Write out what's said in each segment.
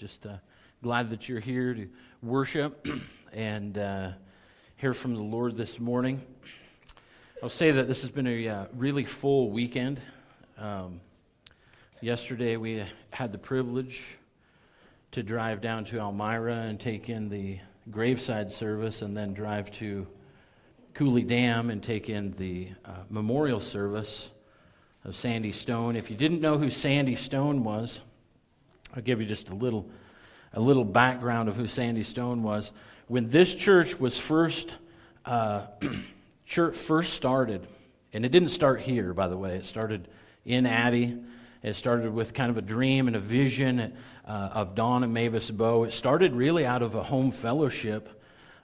Just uh, glad that you're here to worship and uh, hear from the Lord this morning. I'll say that this has been a uh, really full weekend. Um, yesterday, we had the privilege to drive down to Elmira and take in the graveside service, and then drive to Coulee Dam and take in the uh, memorial service of Sandy Stone. If you didn't know who Sandy Stone was, I'll give you just a little, a little background of who Sandy Stone was. When this church was first, uh, church first started, and it didn't start here, by the way. It started in Addy. It started with kind of a dream and a vision uh, of Don and Mavis Bow. It started really out of a home fellowship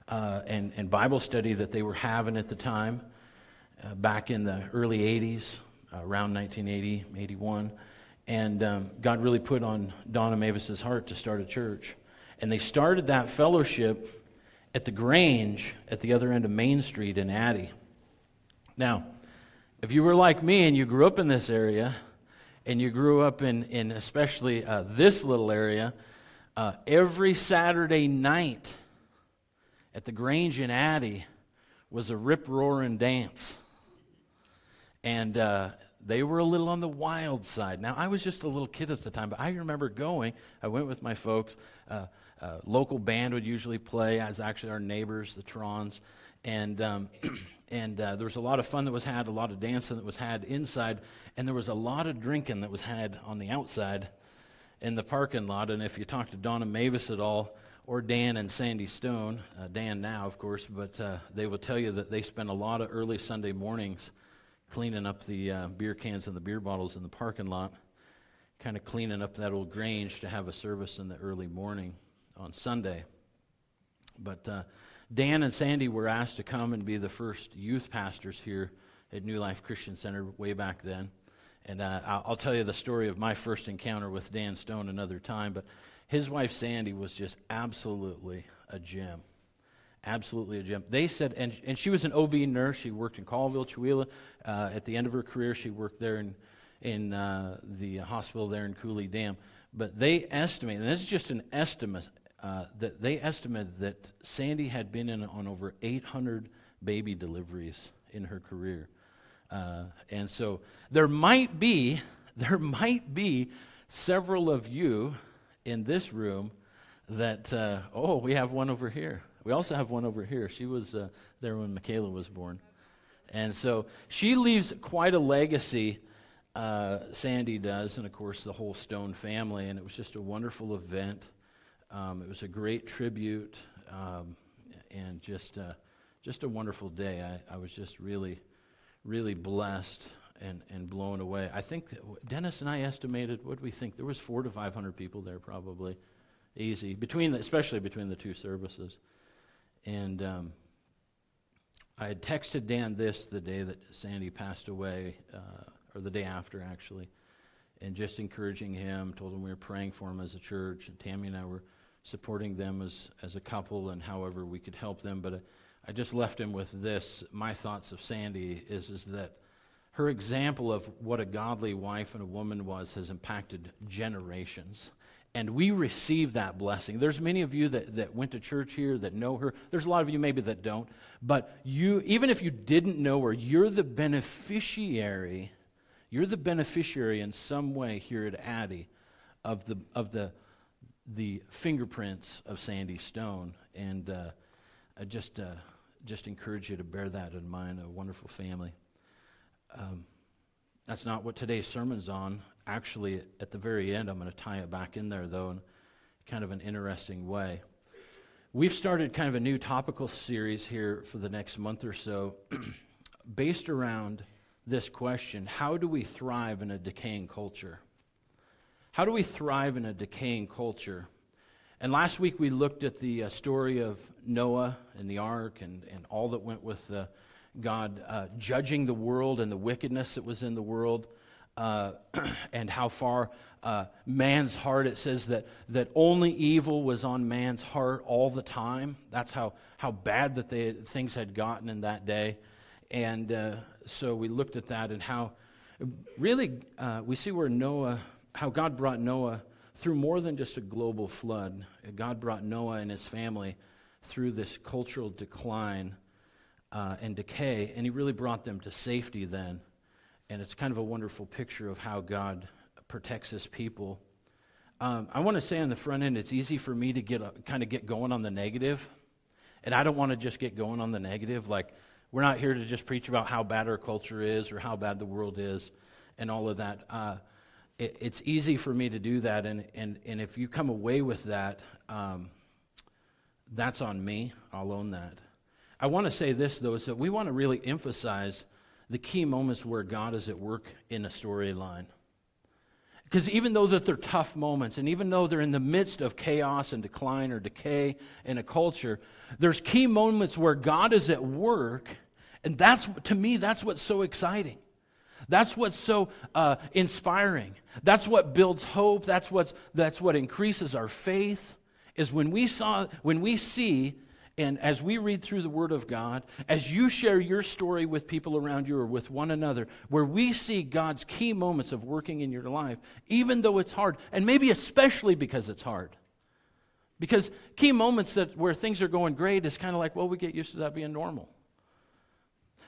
uh, and, and, Bible study that they were having at the time, uh, back in the early 80s, around 1980, 81. And um, God really put on Donna Mavis's heart to start a church. And they started that fellowship at the Grange at the other end of Main Street in Addy. Now, if you were like me and you grew up in this area, and you grew up in, in especially uh, this little area, uh, every Saturday night at the Grange in Addy was a rip roaring dance. And uh, they were a little on the wild side. Now, I was just a little kid at the time, but I remember going. I went with my folks. Uh, uh, local band would usually play, as actually our neighbors, the Trons. And, um, and uh, there was a lot of fun that was had, a lot of dancing that was had inside, and there was a lot of drinking that was had on the outside in the parking lot. And if you talk to Donna Mavis at all, or Dan and Sandy Stone, uh, Dan now, of course, but uh, they will tell you that they spent a lot of early Sunday mornings cleaning up the uh, beer cans and the beer bottles in the parking lot, kind of cleaning up that old grange to have a service in the early morning on Sunday. But uh, Dan and Sandy were asked to come and be the first youth pastors here at New Life Christian Center way back then. And uh, I'll tell you the story of my first encounter with Dan Stone another time, but his wife Sandy was just absolutely a gem absolutely a gem. They said, and, and she was an OB nurse. She worked in Colville, Chewelah. Uh, at the end of her career, she worked there in, in uh, the hospital there in Coulee Dam. But they estimate, and this is just an estimate, uh, that they estimated that Sandy had been in on over 800 baby deliveries in her career. Uh, and so there might be, there might be several of you in this room that, uh, oh, we have one over here. We also have one over here. She was uh, there when Michaela was born. And so she leaves quite a legacy, uh, Sandy does, and of course the whole Stone family. And it was just a wonderful event. Um, it was a great tribute um, and just, uh, just a wonderful day. I, I, was just really, really blessed and, and blown away. I think Dennis and I estimated, what we think? There was four to 500 people there probably. Easy, between the, especially between the two services. And um, I had texted Dan this the day that Sandy passed away, uh, or the day after, actually, and just encouraging him, told him we were praying for him as a church, and Tammy and I were supporting them as, as a couple and however we could help them. But uh, I just left him with this. My thoughts of Sandy is, is that her example of what a godly wife and a woman was has impacted generations and we receive that blessing. There's many of you that, that went to church here that know her. There's a lot of you maybe that don't. But you, even if you didn't know her, you're the beneficiary. You're the beneficiary in some way here at Addy of the, of the, the fingerprints of Sandy Stone. And uh, I just, uh, just encourage you to bear that in mind, a wonderful family. Um, that's not what today's sermon's on actually, at the very end, I'm going to tie it back in there, though, in kind of an interesting way. We've started kind of a new topical series here for the next month or so based around this question How do we thrive in a decaying culture? How do we thrive in a decaying culture? And last week we looked at the uh, story of Noah and the ark and, and all that went with uh, God uh, judging the world and the wickedness that was in the world uh, and how far uh, man's heart, it says that, that only evil was on man's heart all the time. That's how, how bad that they, things had gotten in that day. And uh, so we looked at that and how really uh, we see where Noah, how God brought Noah through more than just a global flood. God brought Noah and his family through this cultural decline uh, and decay, and he really brought them to safety then. And it's kind of a wonderful picture of how God protects his people. Um, I want to say on the front end, it's easy for me to get kind of get going on the negative, and I don't want to just get going on the negative. Like we're not here to just preach about how bad our culture is or how bad the world is, and all of that. Uh, it, it's easy for me to do that, and and and if you come away with that, um, that's on me. I'll own that. I want to say this though, is that we want to really emphasize the key moments where God is at work in a storyline. Because even though that they're tough moments, and even though they're in the midst of chaos and decline or decay in a culture, there's key moments where God is at work, and that's to me that's what's so exciting. That's what's so uh, inspiring. That's what builds hope. That's what's that's what increases our faith. Is when we saw when we see and as we read through the Word of God, as you share your story with people around you or with one another, where we see God's key moments of working in your life, even though it's hard, and maybe especially because it's hard. Because key moments that where things are going great is kind of like, well, we get used to that being normal.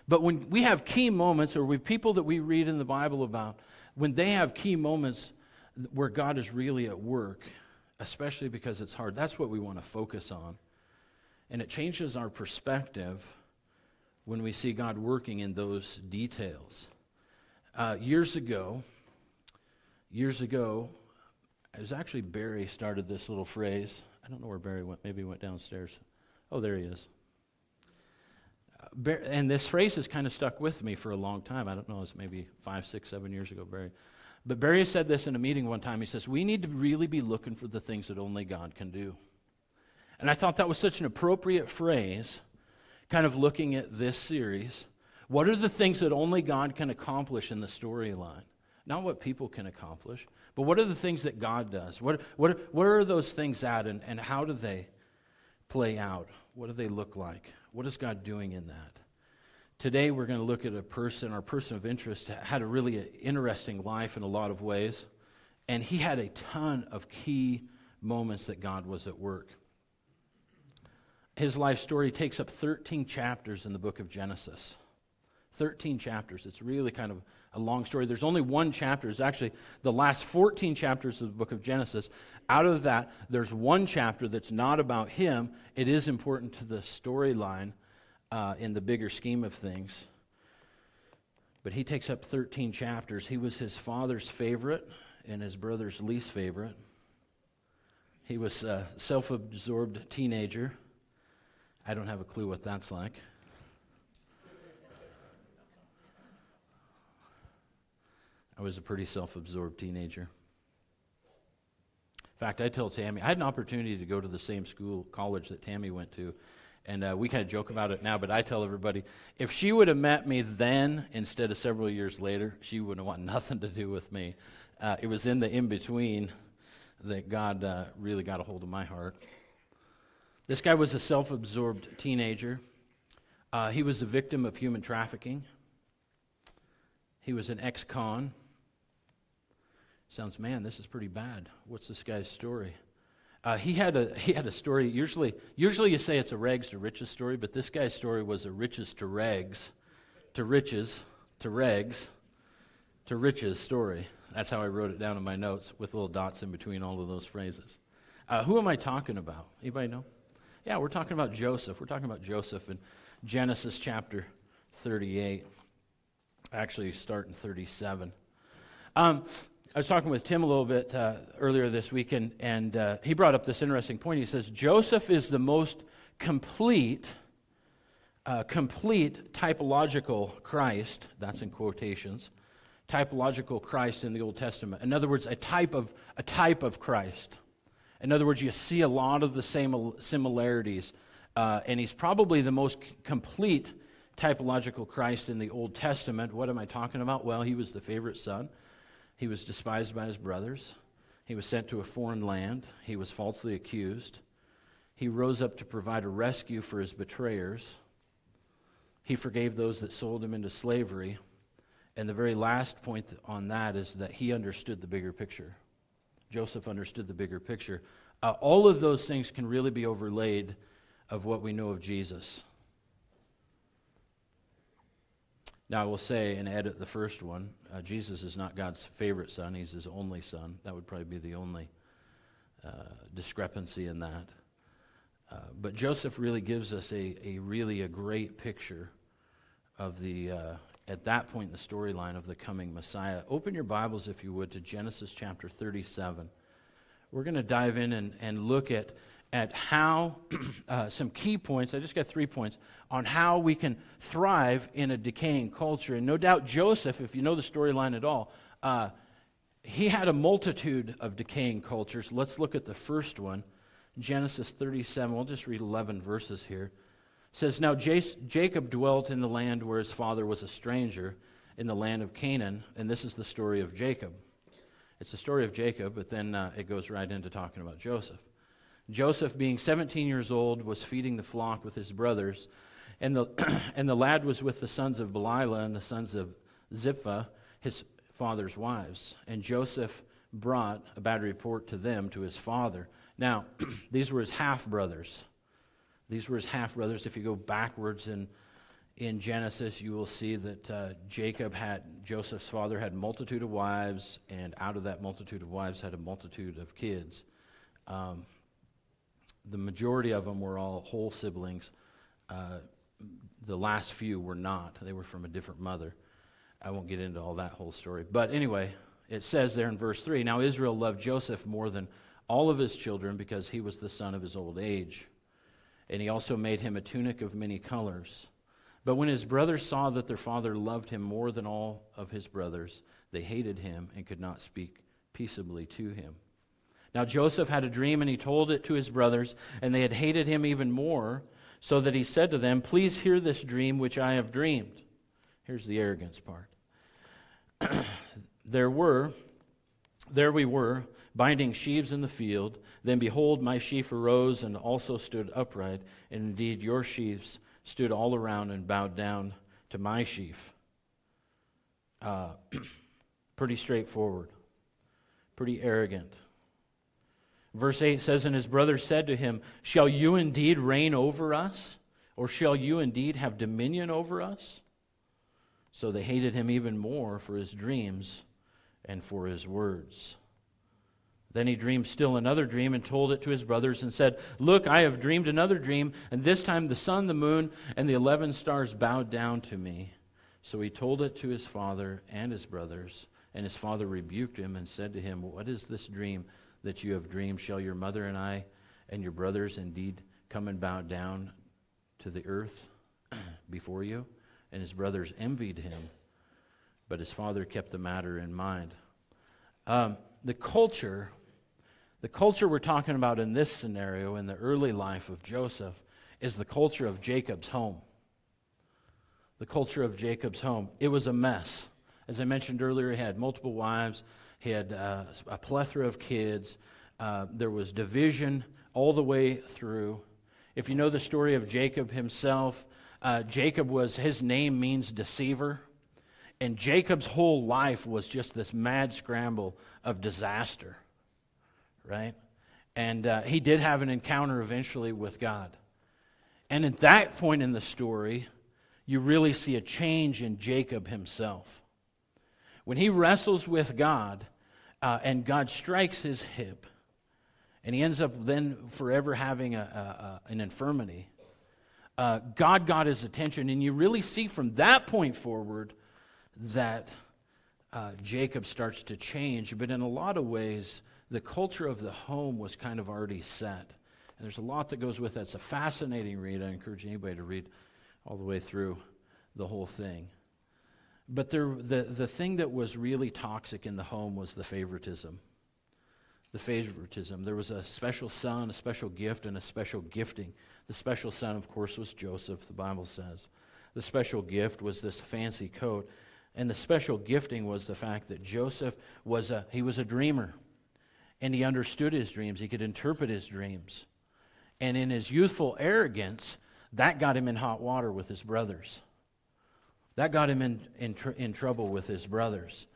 But when we have key moments, or we people that we read in the Bible about, when they have key moments where God is really at work, especially because it's hard, that's what we want to focus on. And it changes our perspective when we see God working in those details. Uh, years ago, years ago, it was actually Barry started this little phrase. I don't know where Barry went. Maybe he went downstairs. Oh, there he is. And this phrase has kind of stuck with me for a long time. I don't know, it's maybe five, six, seven years ago, Barry. But Barry said this in a meeting one time. He says, We need to really be looking for the things that only God can do. And I thought that was such an appropriate phrase, kind of looking at this series. What are the things that only God can accomplish in the storyline? Not what people can accomplish, but what are the things that God does? What, what, what are those things at, and, and how do they play out? What do they look like? What is God doing in that? Today, we're going to look at a person, our person of interest, had a really interesting life in a lot of ways, and he had a ton of key moments that God was at work his life story takes up 13 chapters in the book of Genesis. 13 chapters. It's really kind of a long story. There's only one chapter. It's actually the last 14 chapters of the book of Genesis. Out of that, there's one chapter that's not about him. It is important to the storyline uh, in the bigger scheme of things. But he takes up 13 chapters. He was his father's favorite and his brother's least favorite. He was a self absorbed teenager I don't have a clue what that's like. I was a pretty self absorbed teenager. In fact, I tell Tammy, I had an opportunity to go to the same school, college that Tammy went to, and uh, we kind of joke about it now, but I tell everybody if she would have met me then instead of several years later, she wouldn't want nothing to do with me. Uh, it was in the in between that God uh, really got a hold of my heart. This guy was a self absorbed teenager. Uh, he was a victim of human trafficking. He was an ex con. Sounds, man, this is pretty bad. What's this guy's story? Uh, he, had a, he had a story. Usually, usually you say it's a rags to riches story, but this guy's story was a riches to rags, to riches, to rags, to riches story. That's how I wrote it down in my notes with little dots in between all of those phrases. Uh, who am I talking about? Anybody know? Yeah, we're talking about Joseph. We're talking about Joseph in Genesis chapter 38. Actually, start in 37. Um, I was talking with Tim a little bit uh, earlier this week, and, and uh, he brought up this interesting point. He says Joseph is the most complete, uh, complete typological Christ. That's in quotations. Typological Christ in the Old Testament. In other words, a type of a type of Christ. In other words, you see a lot of the same similarities. Uh, and he's probably the most complete typological Christ in the Old Testament. What am I talking about? Well, he was the favorite son. He was despised by his brothers. He was sent to a foreign land. He was falsely accused. He rose up to provide a rescue for his betrayers. He forgave those that sold him into slavery. And the very last point on that is that he understood the bigger picture. Joseph understood the bigger picture. Uh, all of those things can really be overlaid of what we know of Jesus. Now, I will say and edit the first one uh, Jesus is not God's favorite son, he's his only son. That would probably be the only uh, discrepancy in that. Uh, but Joseph really gives us a, a really a great picture of the, uh, at that point in the storyline of the coming Messiah. Open your Bibles, if you would, to Genesis chapter 37. We're going to dive in and, and look at at how uh, some key points, I just got three points, on how we can thrive in a decaying culture. And no doubt Joseph, if you know the storyline at all, uh, he had a multitude of decaying cultures. Let's look at the first one Genesis 37. We'll just read 11 verses here. Says, Now Jacob dwelt in the land where his father was a stranger, in the land of Canaan. And this is the story of Jacob. It's the story of Jacob, but then uh, it goes right into talking about Joseph. Joseph, being 17 years old, was feeding the flock with his brothers. And the, and the lad was with the sons of Bilhah and the sons of Zilpah, his father's wives. And Joseph brought a bad report to them, to his father. Now, these were his half brothers. These were his half brothers. If you go backwards in, in Genesis, you will see that uh, Jacob had, Joseph's father had multitude of wives, and out of that multitude of wives had a multitude of kids. Um, the majority of them were all whole siblings. Uh, the last few were not. They were from a different mother. I won't get into all that whole story. But anyway, it says there in verse 3 Now Israel loved Joseph more than all of his children because he was the son of his old age. And he also made him a tunic of many colors. But when his brothers saw that their father loved him more than all of his brothers, they hated him and could not speak peaceably to him. Now Joseph had a dream, and he told it to his brothers, and they had hated him even more, so that he said to them, Please hear this dream which I have dreamed. Here's the arrogance part. there were, there we were, binding sheaves in the field. Then behold, my sheaf arose and also stood upright, and indeed your sheaves stood all around and bowed down to my sheaf. Uh, pretty straightforward, pretty arrogant. Verse 8 says, And his brothers said to him, Shall you indeed reign over us? Or shall you indeed have dominion over us? So they hated him even more for his dreams and for his words. Then he dreamed still another dream and told it to his brothers and said, Look, I have dreamed another dream, and this time the sun, the moon, and the eleven stars bowed down to me. So he told it to his father and his brothers, and his father rebuked him and said to him, What is this dream that you have dreamed, shall your mother and I and your brothers indeed come and bow down to the earth before you? And his brothers envied him, but his father kept the matter in mind. Um, the culture, the culture we're talking about in this scenario, in the early life of Joseph, is the culture of Jacob's home. The culture of Jacob's home. It was a mess. As I mentioned earlier, he had multiple wives. He had uh, a plethora of kids. Uh, there was division all the way through. If you know the story of Jacob himself, uh, Jacob was, his name means deceiver. And Jacob's whole life was just this mad scramble of disaster, right? And uh, he did have an encounter eventually with God. And at that point in the story, you really see a change in Jacob himself. When he wrestles with God uh, and God strikes his hip, and he ends up then forever having a, a, a, an infirmity, uh, God got his attention. And you really see from that point forward that uh, Jacob starts to change. But in a lot of ways, the culture of the home was kind of already set. And there's a lot that goes with that. It's a fascinating read. I encourage anybody to read all the way through the whole thing. But there, the, the thing that was really toxic in the home was the favoritism. The favoritism. There was a special son, a special gift, and a special gifting. The special son, of course, was Joseph, the Bible says. The special gift was this fancy coat. And the special gifting was the fact that Joseph was a, he was a dreamer. And he understood his dreams. He could interpret his dreams. And in his youthful arrogance, that got him in hot water with his brothers. That got him in, in, tr- in trouble with his brothers.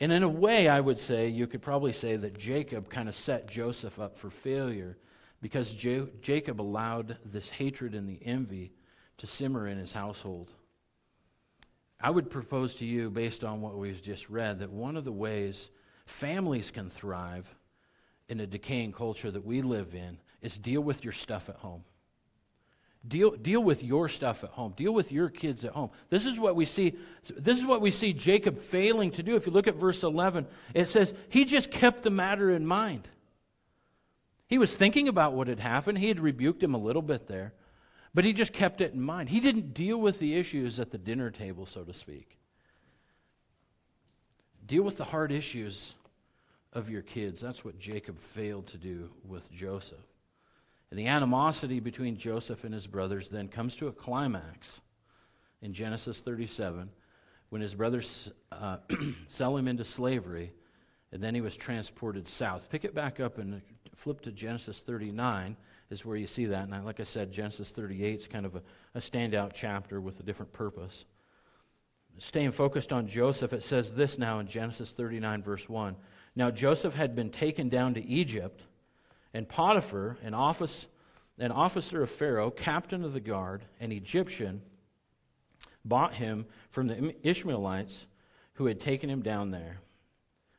And in a way, I would say, you could probably say that Jacob kind of set Joseph up for failure because Jacob allowed this hatred and the envy to simmer in his household. I would propose to you, based on what we've just read, that one of the ways families can thrive in a decaying culture that we live in is deal with your stuff at home. Deal, deal with your stuff at home. Deal with your kids at home. This is what we see. This is what we see Jacob failing to do. If you look at verse 11, it says he just kept the matter in mind. He was thinking about what had happened. He had rebuked him a little bit there, but he just kept it in mind. He didn't deal with the issues at the dinner table, so to speak. Deal with the hard issues of your kids. That's what Jacob failed to do with Joseph. And the animosity between Joseph and his brothers then comes to a climax in Genesis 37 when his brothers uh, sell him into slavery and then he was transported south. Pick it back up and flip to Genesis 39 is where you see that. And like I said, Genesis 38 is kind of a, a standout chapter with a different purpose. Staying focused on Joseph, it says this now in Genesis 39, verse 1. Now Joseph had been taken down to Egypt and Potiphar, an, office, an officer of Pharaoh, captain of the guard, an Egyptian, bought him from the Ishmaelites who had taken him down there.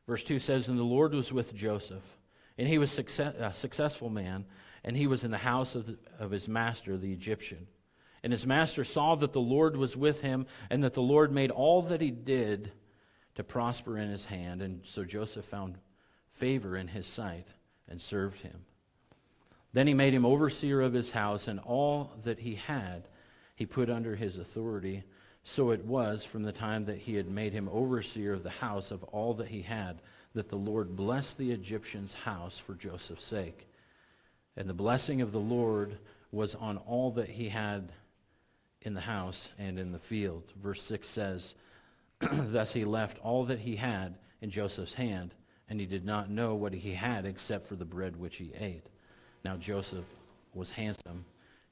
Verse 2 says, And the Lord was with Joseph, and he was success, a successful man, and he was in the house of, the, of his master, the Egyptian. And his master saw that the Lord was with him, and that the Lord made all that he did to prosper in his hand. And so Joseph found favor in his sight and served him. Then he made him overseer of his house, and all that he had he put under his authority. So it was from the time that he had made him overseer of the house of all that he had that the Lord blessed the Egyptian's house for Joseph's sake. And the blessing of the Lord was on all that he had in the house and in the field. Verse 6 says, Thus he left all that he had in Joseph's hand and he did not know what he had except for the bread which he ate. Now Joseph was handsome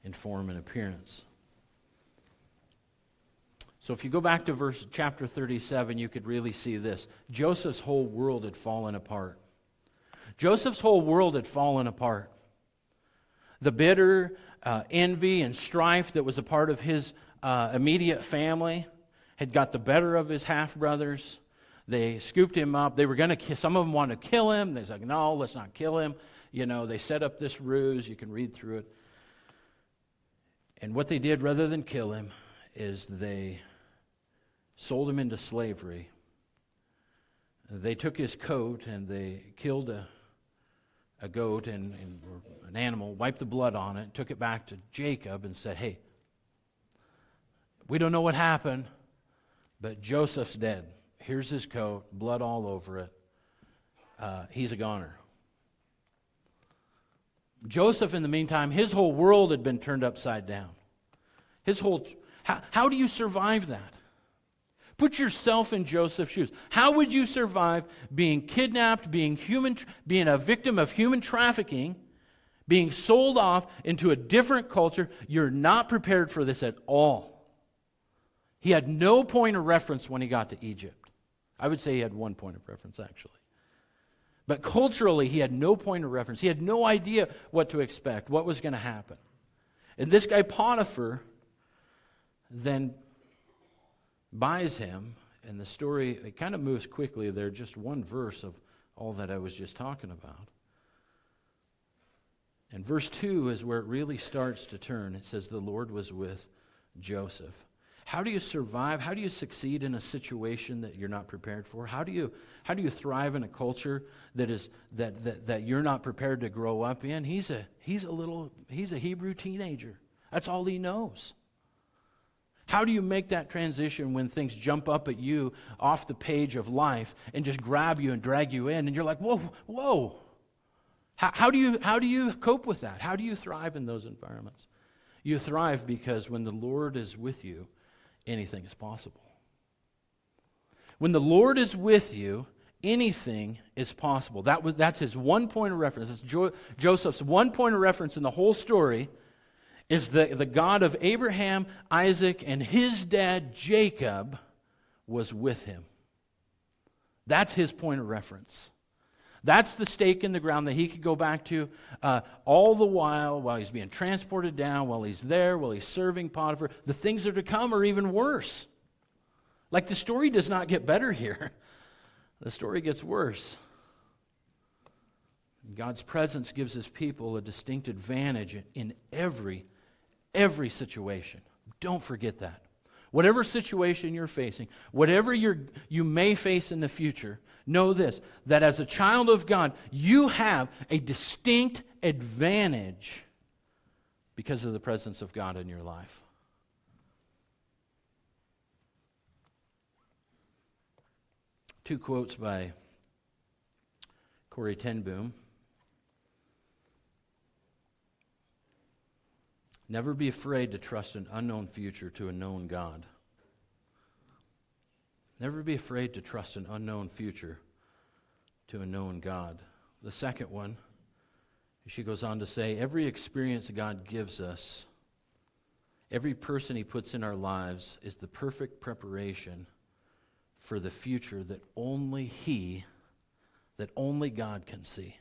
in form and appearance. So if you go back to verse chapter 37, you could really see this. Joseph's whole world had fallen apart. Joseph's whole world had fallen apart. The bitter uh, envy and strife that was a part of his uh, immediate family had got the better of his half brothers. They scooped him up. They were going to, some of them wanted to kill him. They said, no, let's not kill him. You know, they set up this ruse. You can read through it. And what they did rather than kill him is they sold him into slavery. They took his coat and they killed a, a goat and, and an animal, wiped the blood on it, took it back to Jacob and said, Hey, we don't know what happened, but Joseph's dead. Here's his coat, blood all over it. Uh, he's a goner. Joseph, in the meantime, his whole world had been turned upside down. His whole. How, how do you survive that? Put yourself in Joseph's shoes. How would you survive being kidnapped, being human, being a victim of human trafficking, being sold off into a different culture? You're not prepared for this at all. He had no point of reference when he got to Egypt. I would say he had one point of reference, actually. But culturally, he had no point of reference. He had no idea what to expect, what was going to happen. And this guy, Potiphar, then buys him, and the story, it kind of moves quickly there, just one verse of all that I was just talking about. And verse 2 is where it really starts to turn. It says, The Lord was with Joseph. How do you survive? How do you succeed in a situation that you're not prepared for? How do you, how do you thrive in a culture that, is, that, that, that you're not prepared to grow up in? He's a, he's a little, he's a Hebrew teenager. That's all he knows. How do you make that transition when things jump up at you off the page of life and just grab you and drag you in and you're like, whoa, whoa. How, how, do you, how do you cope with that? How do you thrive in those environments? You thrive because when the Lord is with you, anything is possible. When the Lord is with you, anything is possible. That was, that's his one point of reference. It's jo- Joseph's one point of reference in the whole story is the, the God of Abraham, Isaac, and his dad Jacob was with him. That's his point of reference. That's the stake in the ground that he could go back to uh, all the while, while he's being transported down, while he's there, while he's serving Potiphar. The things that are to come are even worse. Like the story does not get better here, the story gets worse. God's presence gives his people a distinct advantage in every, every situation. Don't forget that. Whatever situation you're facing, whatever you're, you may face in the future, know this that as a child of God, you have a distinct advantage because of the presence of God in your life. Two quotes by Corrie ten Never be afraid to trust an unknown future to a known God. Never be afraid to trust an unknown future to a known God. The second one, she goes on to say, every experience God gives us, every person He puts in our lives is the perfect preparation for the future that only He, that only God can see.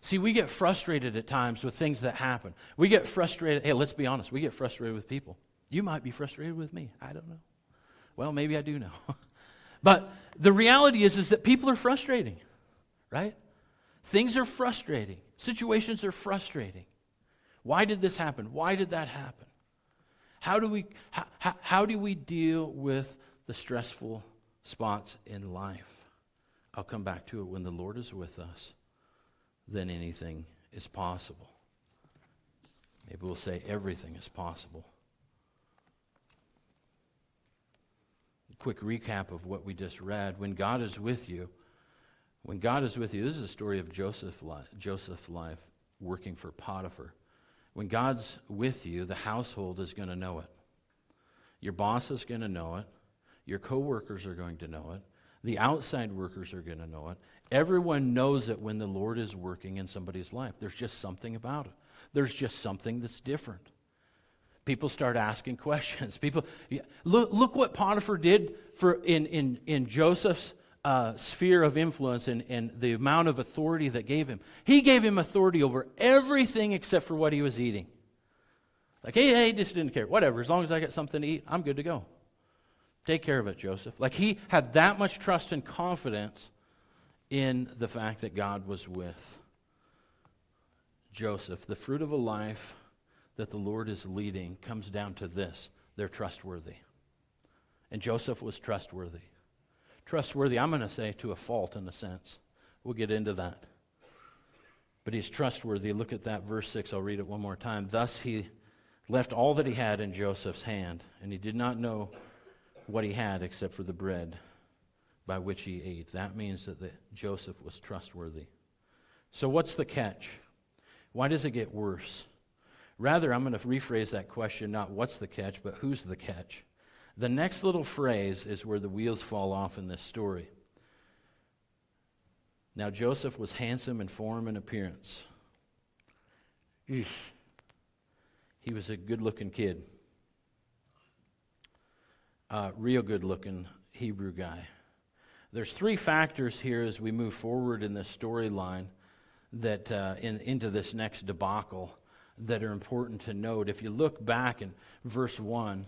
See, we get frustrated at times with things that happen. We get frustrated. Hey, let's be honest. We get frustrated with people. You might be frustrated with me. I don't know. Well, maybe I do know. but the reality is, is that people are frustrating, right? Things are frustrating. Situations are frustrating. Why did this happen? Why did that happen? How do we, how, how, do we deal with the stressful spots in life? I'll come back to it when the Lord is with us then anything is possible. Maybe we'll say everything is possible. A quick recap of what we just read. When God is with you, when God is with you, this is a story of Joseph Joseph's life working for Potiphar. When God's with you, the household is going to know it. Your boss is going to know it. Your coworkers are going to know it. The outside workers are going to know it. Everyone knows it when the Lord is working in somebody's life. There's just something about it. There's just something that's different. People start asking questions. People look, look what Potiphar did for in, in, in Joseph's uh, sphere of influence and, and the amount of authority that gave him. He gave him authority over everything except for what he was eating. Like, hey, hey, just didn't care. Whatever, as long as I get something to eat, I'm good to go. Take care of it, Joseph. Like he had that much trust and confidence in the fact that God was with Joseph. The fruit of a life that the Lord is leading comes down to this they're trustworthy. And Joseph was trustworthy. Trustworthy, I'm going to say to a fault in a sense. We'll get into that. But he's trustworthy. Look at that verse 6. I'll read it one more time. Thus he left all that he had in Joseph's hand, and he did not know what he had except for the bread by which he ate. That means that the, Joseph was trustworthy. So, what's the catch? Why does it get worse? Rather, I'm going to rephrase that question not what's the catch, but who's the catch? The next little phrase is where the wheels fall off in this story. Now, Joseph was handsome in form and appearance. Eesh. He was a good looking kid, uh, real good looking Hebrew guy. There's three factors here as we move forward in this storyline that uh, in, into this next debacle that are important to note. If you look back in verse 1,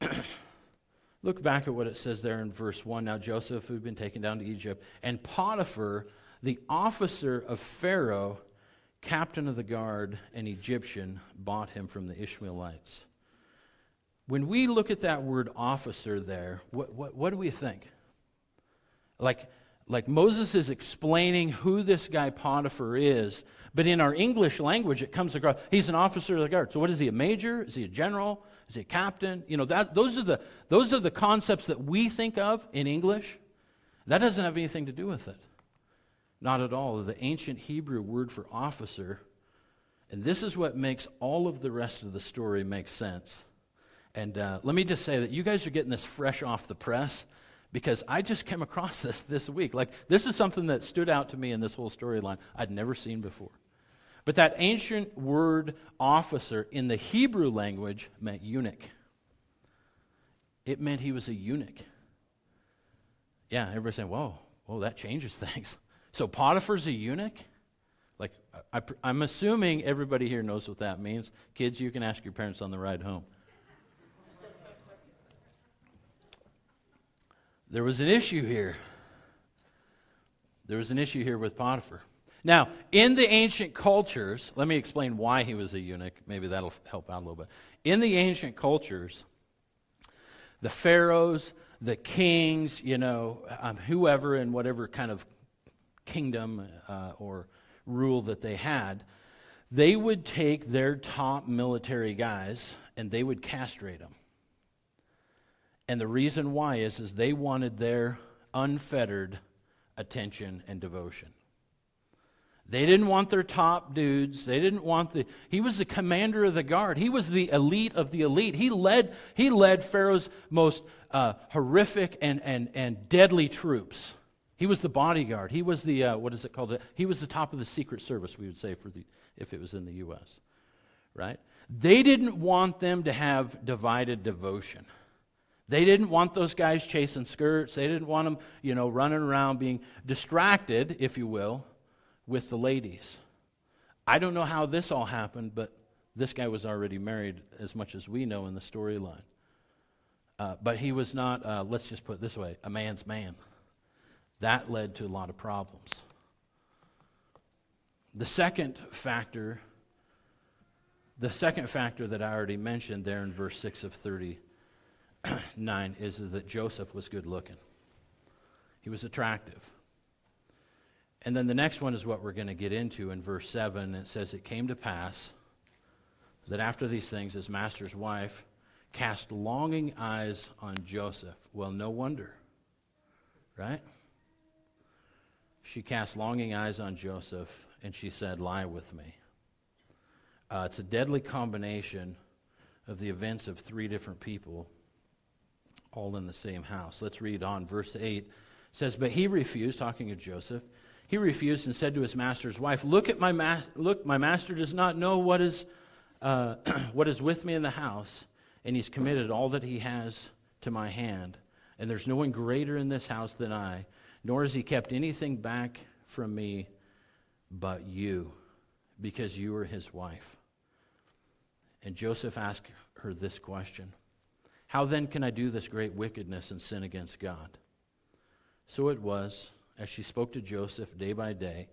look back at what it says there in verse 1. Now Joseph had been taken down to Egypt, and Potiphar, the officer of Pharaoh, captain of the guard, an Egyptian, bought him from the Ishmaelites. When we look at that word officer there, what, what, what do we think? Like, like Moses is explaining who this guy Potiphar is, but in our English language, it comes across he's an officer of the guard. So, what is he? A major? Is he a general? Is he a captain? You know, that, those, are the, those are the concepts that we think of in English. That doesn't have anything to do with it. Not at all. The ancient Hebrew word for officer, and this is what makes all of the rest of the story make sense. And uh, let me just say that you guys are getting this fresh off the press because I just came across this this week. Like, this is something that stood out to me in this whole storyline I'd never seen before. But that ancient word officer in the Hebrew language meant eunuch. It meant he was a eunuch. Yeah, everybody's saying, whoa, whoa, that changes things. So Potiphar's a eunuch? Like, I, am assuming everybody here knows what that means. Kids, you can ask your parents on the ride home. There was an issue here. There was an issue here with Potiphar. Now, in the ancient cultures, let me explain why he was a eunuch. Maybe that'll help out a little bit. In the ancient cultures, the pharaohs, the kings, you know, um, whoever in whatever kind of kingdom uh, or rule that they had, they would take their top military guys and they would castrate them. And the reason why is, is they wanted their unfettered attention and devotion. They didn't want their top dudes. They didn't want the. He was the commander of the guard. He was the elite of the elite. He led. He led Pharaoh's most uh, horrific and, and and deadly troops. He was the bodyguard. He was the uh, what is it called? He was the top of the Secret Service. We would say for the if it was in the U.S. Right? They didn't want them to have divided devotion. They didn't want those guys chasing skirts. They didn't want them, you know, running around being distracted, if you will, with the ladies. I don't know how this all happened, but this guy was already married, as much as we know in the storyline. Uh, but he was not, uh, let's just put it this way, a man's man. That led to a lot of problems. The second factor, the second factor that I already mentioned there in verse 6 of 39 is that Joseph was good looking. He was attractive. And then the next one is what we're going to get into in verse 7. It says, It came to pass that after these things, his master's wife cast longing eyes on Joseph. Well, no wonder, right? She cast longing eyes on Joseph and she said, Lie with me. Uh, it's a deadly combination of the events of three different people all in the same house. Let's read on. Verse 8 says, But he refused, talking of Joseph. He refused and said to his master's wife, Look at my ma- look, my master does not know what is uh, what is with me in the house, and he's committed all that he has to my hand. And there's no one greater in this house than I, nor has he kept anything back from me but you, because you are his wife. And Joseph asked her this question How then can I do this great wickedness and sin against God? So it was as she spoke to Joseph day by day,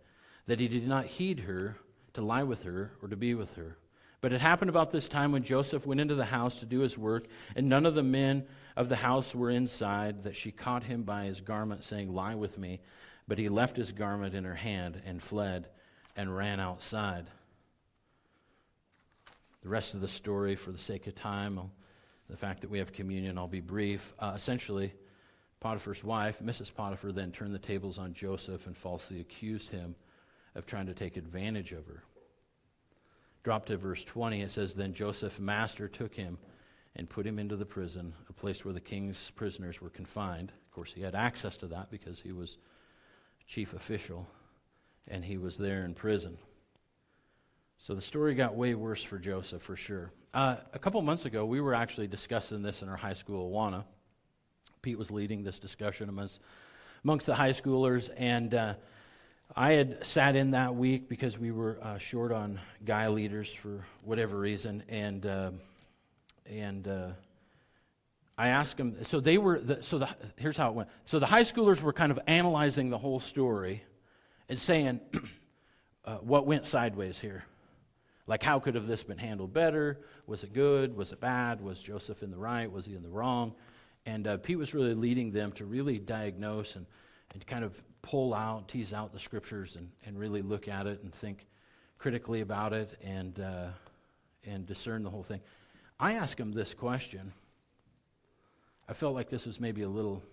that he did not heed her to lie with her or to be with her. But it happened about this time when Joseph went into the house to do his work, and none of the men of the house were inside, that she caught him by his garment, saying, Lie with me. But he left his garment in her hand and fled and ran outside. The rest of the story, for the sake of time, the fact that we have communion, I'll be brief. Uh, essentially, Potiphar's wife, Mrs. Potiphar, then turned the tables on Joseph and falsely accused him of trying to take advantage of her. Drop to verse 20, it says, Then Joseph's master took him and put him into the prison, a place where the king's prisoners were confined. Of course, he had access to that because he was chief official, and he was there in prison. So the story got way worse for Joseph, for sure. Uh, a couple months ago, we were actually discussing this in our high school, Awana. Pete was leading this discussion amongst, amongst the high schoolers, and uh, I had sat in that week because we were uh, short on guy leaders for whatever reason, and uh, and uh, I asked them. So they were. The, so the, here's how it went. So the high schoolers were kind of analyzing the whole story, and saying uh, what went sideways here. Like, how could have this been handled better? Was it good? Was it bad? Was Joseph in the right? Was he in the wrong? And uh, Pete was really leading them to really diagnose and, and kind of pull out, tease out the scriptures and, and really look at it and think critically about it and, uh, and discern the whole thing. I asked him this question. I felt like this was maybe a little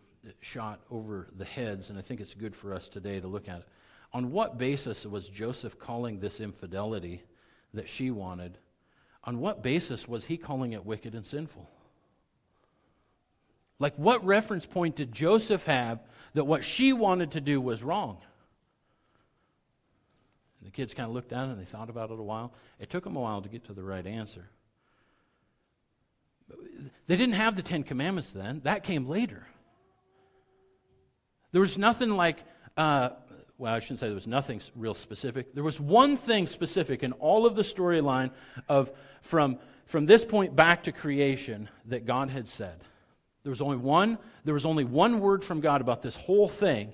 shot over the heads, and I think it's good for us today to look at it. On what basis was Joseph calling this infidelity that she wanted? On what basis was he calling it wicked and sinful? Like, what reference point did Joseph have that what she wanted to do was wrong? And the kids kind of looked down and they thought about it a while. It took them a while to get to the right answer. They didn't have the Ten Commandments then, that came later. There was nothing like, uh, well, I shouldn't say there was nothing real specific. There was one thing specific in all of the storyline of from, from this point back to creation that God had said. There was only one, there was only one word from God about this whole thing,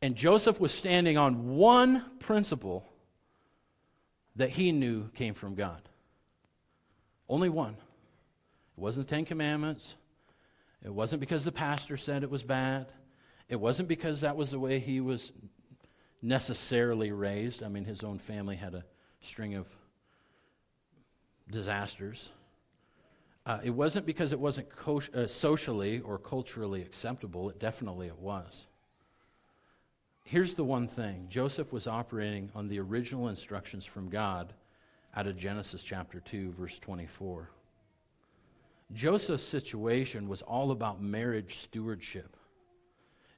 and Joseph was standing on one principle that he knew came from God. Only one. It wasn't the Ten Commandments. It wasn't because the pastor said it was bad. It wasn't because that was the way he was necessarily raised. I mean, his own family had a string of disasters. Uh, it wasn't because it wasn't co- uh, socially or culturally acceptable. It definitely it was. Here's the one thing Joseph was operating on the original instructions from God out of Genesis chapter 2, verse 24. Joseph's situation was all about marriage stewardship.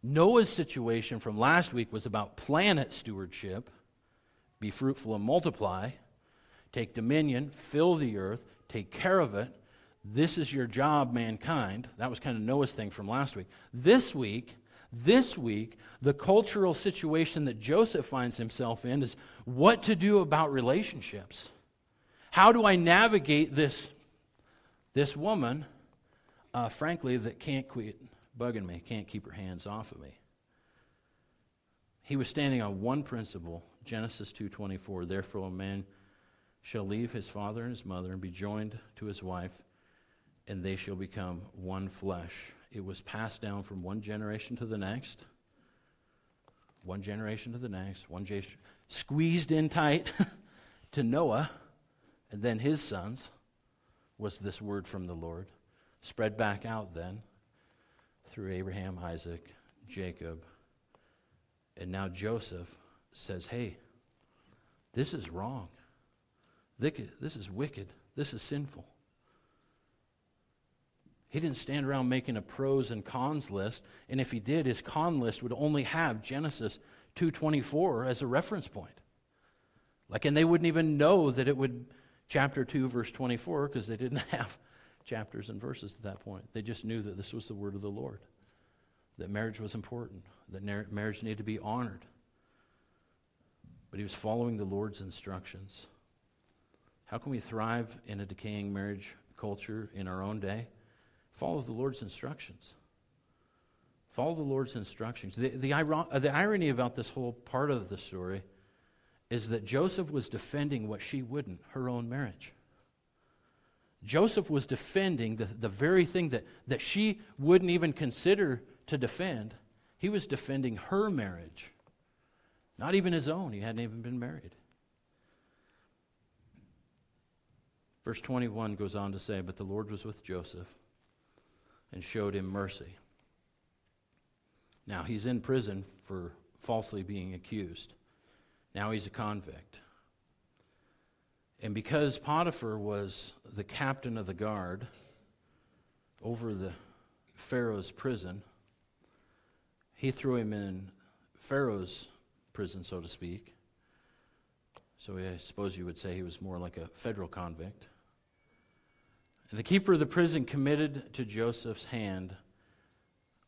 Noah's situation from last week was about planet stewardship be fruitful and multiply, take dominion, fill the earth, take care of it. This is your job, mankind. That was kind of Noah's thing from last week. This week, this week, the cultural situation that Joseph finds himself in is what to do about relationships. How do I navigate this, this woman, uh, frankly, that can't quit bugging me, can't keep her hands off of me. He was standing on one principle, Genesis 2:24, therefore a man shall leave his father and his mother and be joined to his wife and they shall become one flesh. It was passed down from one generation to the next, one generation to the next, one generation, squeezed in tight to Noah and then his sons was this word from the Lord. Spread back out then through Abraham, Isaac, Jacob. And now Joseph says, hey, this is wrong. This is wicked. This is sinful. He didn't stand around making a pros and cons list, and if he did, his con list would only have Genesis 2:24 as a reference point. Like and they wouldn't even know that it would chapter 2 verse 24 because they didn't have chapters and verses at that point. They just knew that this was the word of the Lord, that marriage was important, that marriage needed to be honored. But he was following the Lord's instructions. How can we thrive in a decaying marriage culture in our own day? Follow the Lord's instructions. Follow the Lord's instructions. The, the, the irony about this whole part of the story is that Joseph was defending what she wouldn't her own marriage. Joseph was defending the, the very thing that, that she wouldn't even consider to defend. He was defending her marriage, not even his own. He hadn't even been married. Verse 21 goes on to say, But the Lord was with Joseph and showed him mercy. Now, he's in prison for falsely being accused. Now he's a convict. And because Potiphar was the captain of the guard over the Pharaoh's prison, he threw him in Pharaoh's prison, so to speak. So I suppose you would say he was more like a federal convict. And the keeper of the prison committed to Joseph's hand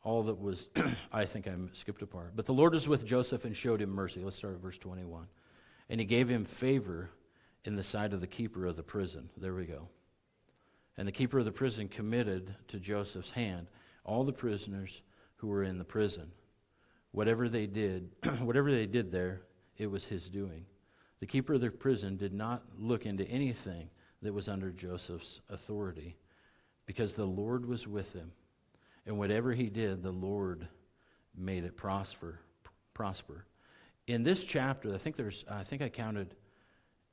all that was, I think I skipped a part. But the Lord was with Joseph and showed him mercy. Let's start at verse 21. And he gave him favor in the sight of the keeper of the prison. There we go. And the keeper of the prison committed to Joseph's hand all the prisoners who were in the prison. Whatever they did, whatever they did there, it was his doing. The keeper of the prison did not look into anything that was under Joseph's authority because the Lord was with him. And whatever he did, the Lord made it prosper. prosper. In this chapter, I think there's I think I counted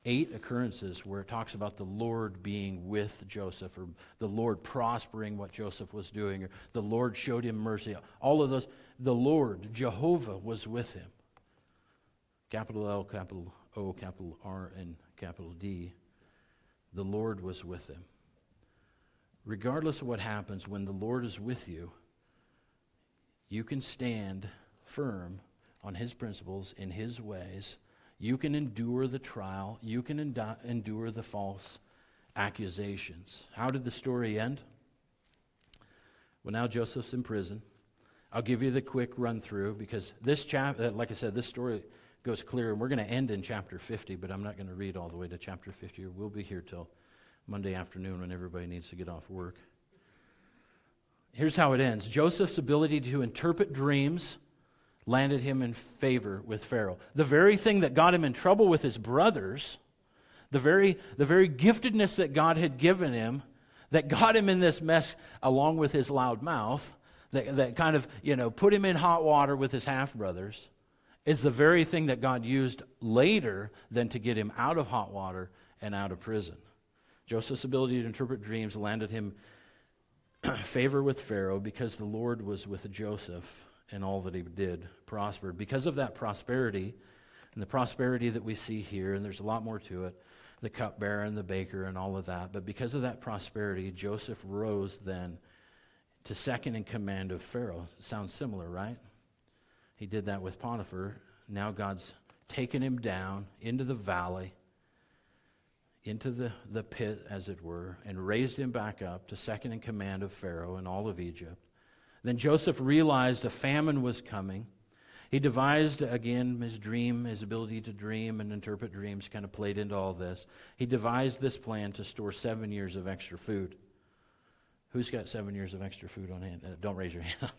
eight occurrences where it talks about the Lord being with Joseph or the Lord prospering what Joseph was doing or the Lord showed him mercy. All of those, the Lord, Jehovah, was with him. Capital L, capital O, capital R, and capital D. The Lord was with him. Regardless of what happens, when the Lord is with you, you can stand firm on his principles, in his ways you can endure the trial, you can endure the false accusations. How did the story end? Well, now Joseph's in prison. I'll give you the quick run through because this chapter, uh, like I said, this story goes clear, and we're going to end in chapter 50, but I'm not going to read all the way to chapter 50. or We'll be here till Monday afternoon when everybody needs to get off work. Here's how it ends Joseph's ability to interpret dreams landed him in favor with Pharaoh. The very thing that got him in trouble with his brothers, the very, the very giftedness that God had given him, that got him in this mess along with his loud mouth, that, that kind of, you know, put him in hot water with his half brothers, is the very thing that God used later than to get him out of hot water and out of prison. Joseph's ability to interpret dreams landed him favor with Pharaoh because the Lord was with Joseph and all that he did prospered. Because of that prosperity, and the prosperity that we see here, and there's a lot more to it the cupbearer and the baker and all of that. But because of that prosperity, Joseph rose then to second in command of Pharaoh. Sounds similar, right? He did that with Potiphar. Now God's taken him down into the valley, into the, the pit, as it were, and raised him back up to second in command of Pharaoh and all of Egypt. Then Joseph realized a famine was coming. He devised, again, his dream, his ability to dream and interpret dreams kind of played into all this. He devised this plan to store seven years of extra food. Who's got seven years of extra food on hand? Uh, don't raise your hand.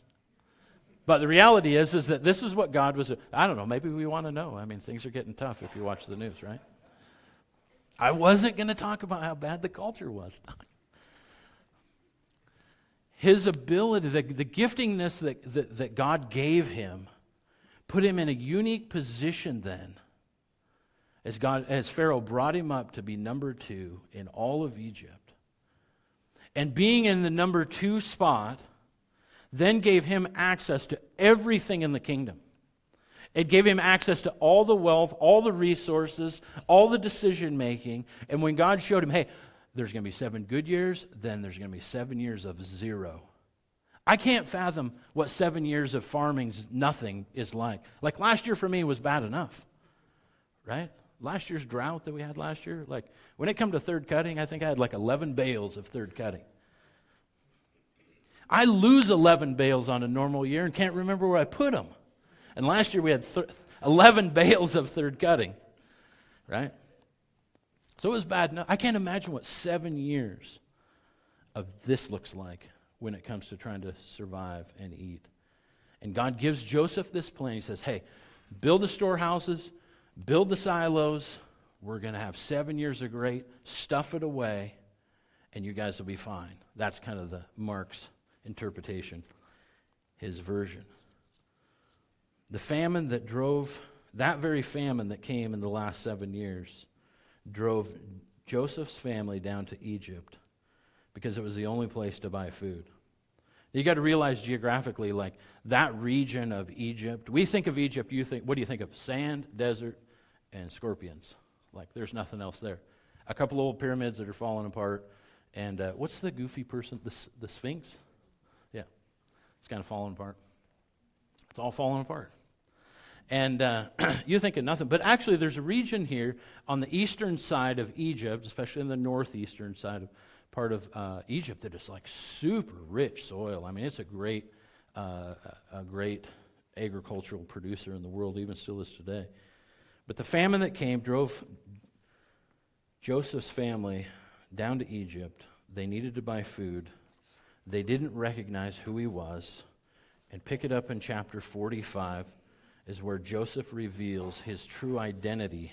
but the reality is, is that this is what God was. I don't know. Maybe we want to know. I mean, things are getting tough if you watch the news, right? I wasn't going to talk about how bad the culture was his ability, the, the giftingness that, that, that God gave him, put him in a unique position then as, God, as Pharaoh brought him up to be number two in all of Egypt. And being in the number two spot then gave him access to everything in the kingdom. It gave him access to all the wealth, all the resources, all the decision making. And when God showed him, hey, there's going to be seven good years, then there's going to be seven years of zero. I can't fathom what seven years of farming's nothing is like. Like last year for me was bad enough, right? Last year's drought that we had last year, like when it come to third cutting, I think I had like 11 bales of third cutting. I lose 11 bales on a normal year and can't remember where I put them. And last year we had th- 11 bales of third cutting, right? So it was bad enough. I can't imagine what seven years of this looks like when it comes to trying to survive and eat. And God gives Joseph this plan. He says, Hey, build the storehouses, build the silos. We're going to have seven years of great, stuff it away, and you guys will be fine. That's kind of the Mark's interpretation, his version. The famine that drove, that very famine that came in the last seven years, drove Joseph's family down to Egypt because it was the only place to buy food. You got to realize geographically, like that region of Egypt, we think of Egypt, you think, what do you think of? Sand, desert, and scorpions. Like there's nothing else there. A couple old pyramids that are falling apart. And uh, what's the goofy person? The, the Sphinx? Yeah, it's kind of falling apart. It's all falling apart. And uh, you think of nothing. But actually, there's a region here on the eastern side of Egypt, especially in the northeastern side of part of uh, Egypt, that is like super rich soil. I mean, it's a great, uh, a great agricultural producer in the world, even still is today. But the famine that came drove Joseph's family down to Egypt. They needed to buy food. They didn't recognize who he was. And pick it up in chapter 45 is where Joseph reveals his true identity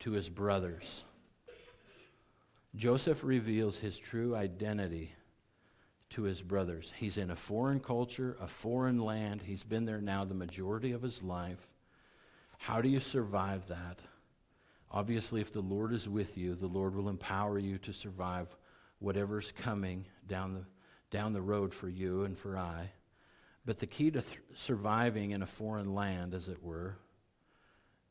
to his brothers. Joseph reveals his true identity to his brothers. He's in a foreign culture, a foreign land. He's been there now the majority of his life. How do you survive that? Obviously, if the Lord is with you, the Lord will empower you to survive whatever's coming down the, down the road for you and for I. But the key to th- surviving in a foreign land, as it were,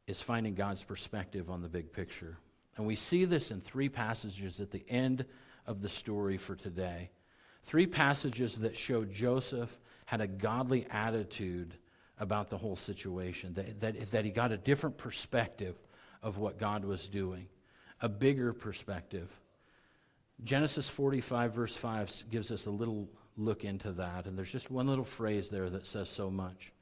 is finding God's perspective on the big picture. And we see this in three passages at the end of the story for today. Three passages that show Joseph had a godly attitude about the whole situation, that, that, that he got a different perspective of what God was doing, a bigger perspective. Genesis 45, verse 5, gives us a little look into that. And there's just one little phrase there that says so much.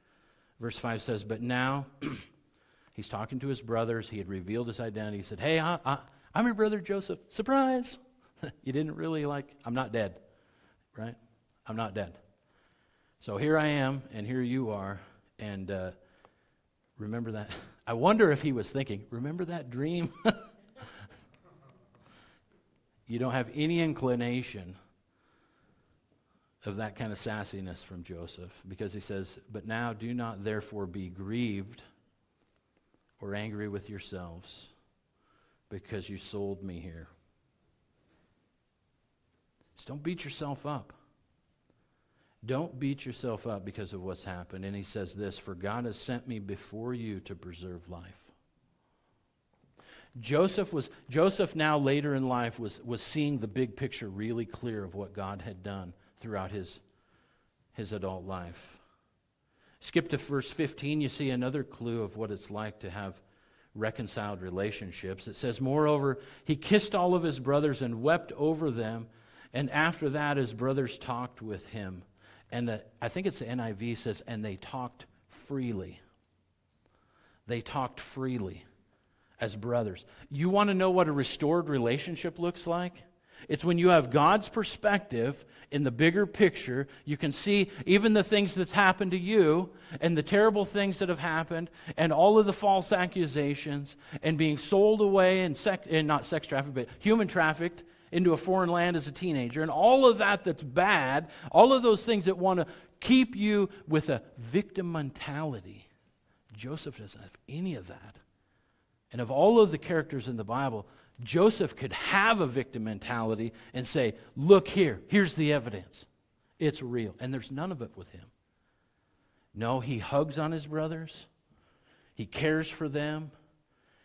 Verse 5 says, But now, he's talking to his brothers. He had revealed his identity. He said, Hey, I, I, I'm your brother Joseph. Surprise! you didn't really like, I'm not dead, right? I'm not dead. So here I am, and here you are. And uh, remember that. I wonder if he was thinking, Remember that dream? you don't have any inclination of that kind of sassiness from Joseph because he says, But now do not therefore be grieved or angry with yourselves because you sold me here. Just don't beat yourself up. Don't beat yourself up because of what's happened. And he says this For God has sent me before you to preserve life. Joseph was Joseph now later in life was, was seeing the big picture really clear of what God had done throughout his, his adult life. Skip to verse 15, you see another clue of what it's like to have reconciled relationships. It says, Moreover, he kissed all of his brothers and wept over them, and after that his brothers talked with him. And the, I think it's the NIV says, and they talked freely. They talked freely as brothers. You want to know what a restored relationship looks like? It's when you have God's perspective in the bigger picture, you can see even the things that's happened to you and the terrible things that have happened and all of the false accusations and being sold away and, and not sex trafficked, but human trafficked into a foreign land as a teenager and all of that that's bad, all of those things that want to keep you with a victim mentality. Joseph doesn't have any of that. And of all of the characters in the Bible, Joseph could have a victim mentality and say, Look here, here's the evidence. It's real. And there's none of it with him. No, he hugs on his brothers, he cares for them.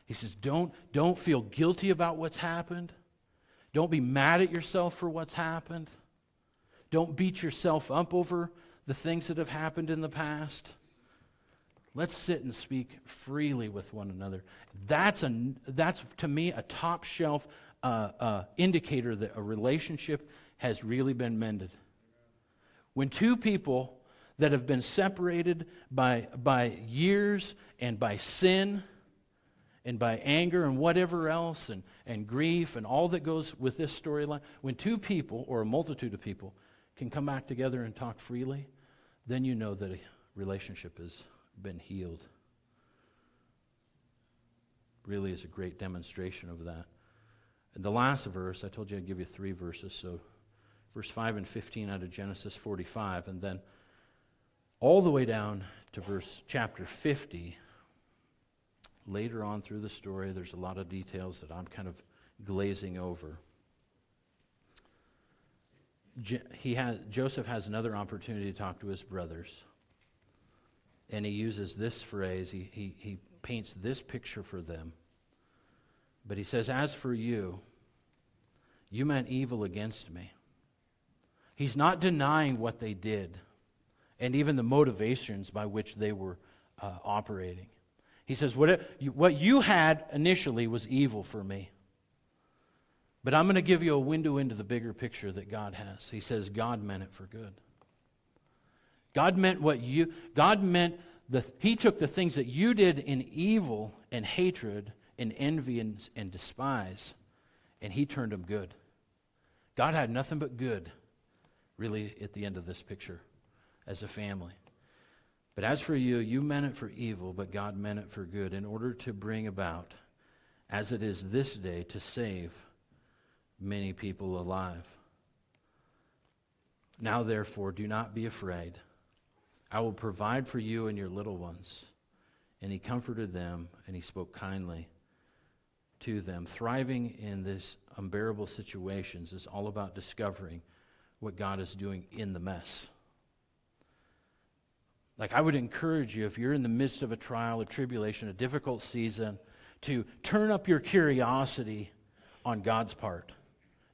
He says, Don't, don't feel guilty about what's happened. Don't be mad at yourself for what's happened. Don't beat yourself up over the things that have happened in the past. Let's sit and speak freely with one another. That's, a, that's to me, a top shelf uh, uh, indicator that a relationship has really been mended. When two people that have been separated by, by years and by sin and by anger and whatever else and, and grief and all that goes with this storyline, when two people or a multitude of people can come back together and talk freely, then you know that a relationship is been healed. Really is a great demonstration of that. And the last verse, I told you I'd give you three verses. So, verse 5 and 15 out of Genesis 45, and then all the way down to verse chapter 50. Later on through the story, there's a lot of details that I'm kind of glazing over. he has, Joseph has another opportunity to talk to his brothers and he uses this phrase, he, he, he paints this picture for them. But he says, As for you, you meant evil against me. He's not denying what they did and even the motivations by which they were uh, operating. He says, what, it, what you had initially was evil for me. But I'm going to give you a window into the bigger picture that God has. He says, God meant it for good. God meant what you, God meant, the, He took the things that you did in evil and hatred and envy and, and despise, and He turned them good. God had nothing but good, really, at the end of this picture as a family. But as for you, you meant it for evil, but God meant it for good, in order to bring about, as it is this day, to save many people alive. Now, therefore, do not be afraid. I will provide for you and your little ones. And he comforted them and he spoke kindly to them. Thriving in this unbearable situations is all about discovering what God is doing in the mess. Like, I would encourage you, if you're in the midst of a trial, a tribulation, a difficult season, to turn up your curiosity on God's part.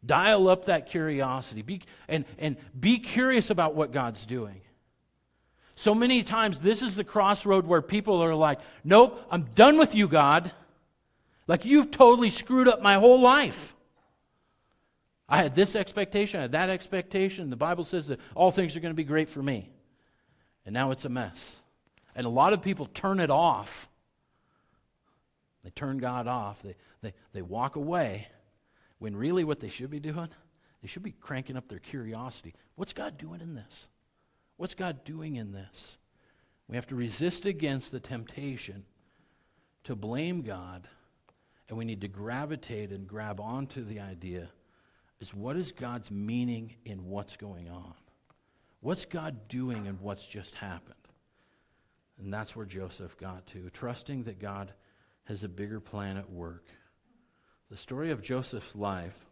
Dial up that curiosity be, and, and be curious about what God's doing. So many times, this is the crossroad where people are like, Nope, I'm done with you, God. Like, you've totally screwed up my whole life. I had this expectation, I had that expectation. The Bible says that all things are going to be great for me. And now it's a mess. And a lot of people turn it off. They turn God off. They, they, they walk away when really what they should be doing, they should be cranking up their curiosity. What's God doing in this? What's God doing in this? We have to resist against the temptation to blame God, and we need to gravitate and grab onto the idea is what is God's meaning in what's going on? What's God doing in what's just happened? And that's where Joseph got to, trusting that God has a bigger plan at work. The story of Joseph's life,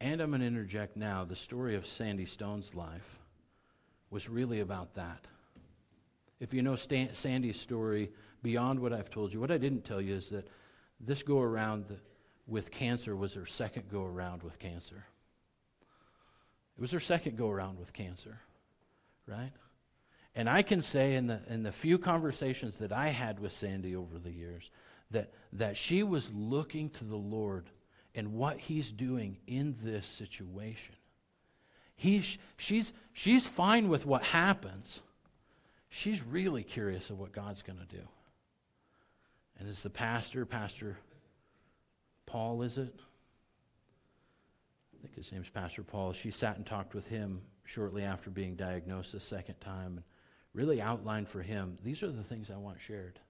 and I'm going to interject now, the story of Sandy Stone's life was really about that. If you know Stan- Sandy's story beyond what I've told you, what I didn't tell you is that this go around with cancer was her second go around with cancer. It was her second go around with cancer, right? And I can say in the, in the few conversations that I had with Sandy over the years that, that she was looking to the Lord and what He's doing in this situation. He's, she's, she's fine with what happens. She's really curious of what God's going to do. And as the pastor, Pastor Paul, is it? I think his name's Pastor Paul. She sat and talked with him shortly after being diagnosed the second time and really outlined for him these are the things I want shared.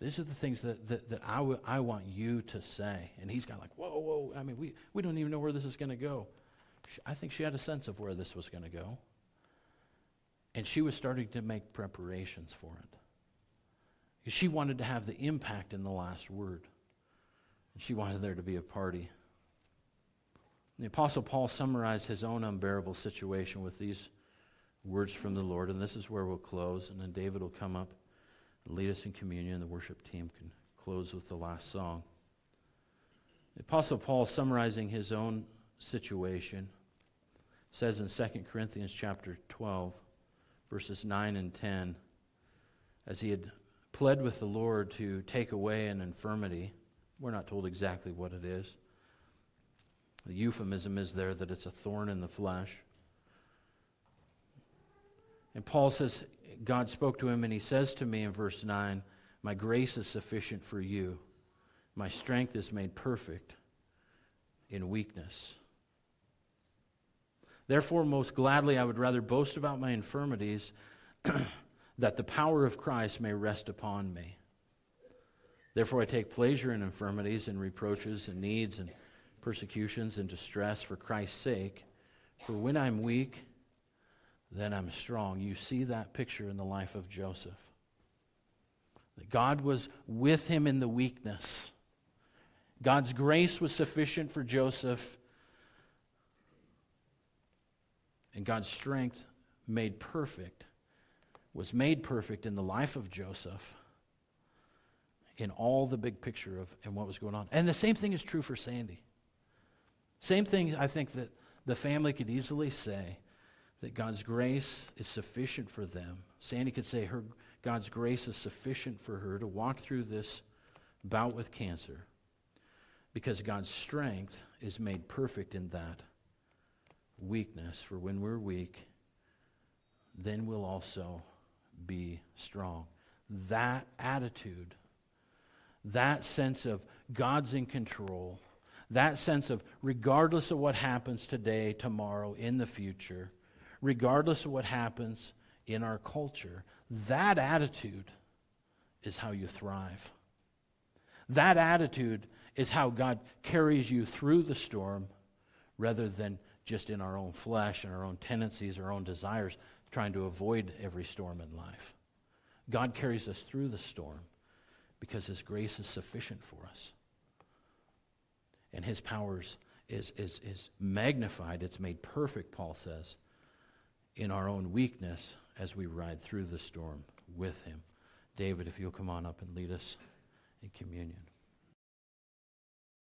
These are the things that, that, that I, w- I want you to say. And he's got like, whoa, whoa. I mean, we, we don't even know where this is going to go. I think she had a sense of where this was going to go. And she was starting to make preparations for it. She wanted to have the impact in the last word. And she wanted there to be a party. The Apostle Paul summarized his own unbearable situation with these words from the Lord, and this is where we'll close. And then David will come up and lead us in communion. The worship team can close with the last song. The Apostle Paul, summarizing his own situation, says in 2 Corinthians chapter 12, verses 9 and 10, as he had pled with the Lord to take away an infirmity, we're not told exactly what it is. The euphemism is there that it's a thorn in the flesh. And Paul says, God spoke to him, and he says to me in verse 9, My grace is sufficient for you. My strength is made perfect in weakness. Therefore, most gladly, I would rather boast about my infirmities, that the power of Christ may rest upon me. Therefore, I take pleasure in infirmities and reproaches and needs and persecutions and distress for Christ's sake. For when I'm weak, then I'm strong. You see that picture in the life of Joseph. That God was with him in the weakness. God's grace was sufficient for Joseph, and God's strength made perfect was made perfect in the life of Joseph in all the big picture of and what was going on. And the same thing is true for Sandy. Same thing I think that the family could easily say that God's grace is sufficient for them. Sandy could say her God's grace is sufficient for her to walk through this bout with cancer because God's strength is made perfect in that weakness. For when we're weak, then we'll also be strong. That attitude, that sense of God's in control, that sense of regardless of what happens today, tomorrow, in the future, regardless of what happens in our culture, that attitude is how you thrive. That attitude is how God carries you through the storm rather than just in our own flesh and our own tendencies, our own desires, trying to avoid every storm in life. God carries us through the storm because His grace is sufficient for us. And His powers is, is, is magnified, it's made perfect, Paul says, in our own weakness as we ride through the storm with him. David, if you'll come on up and lead us in communion.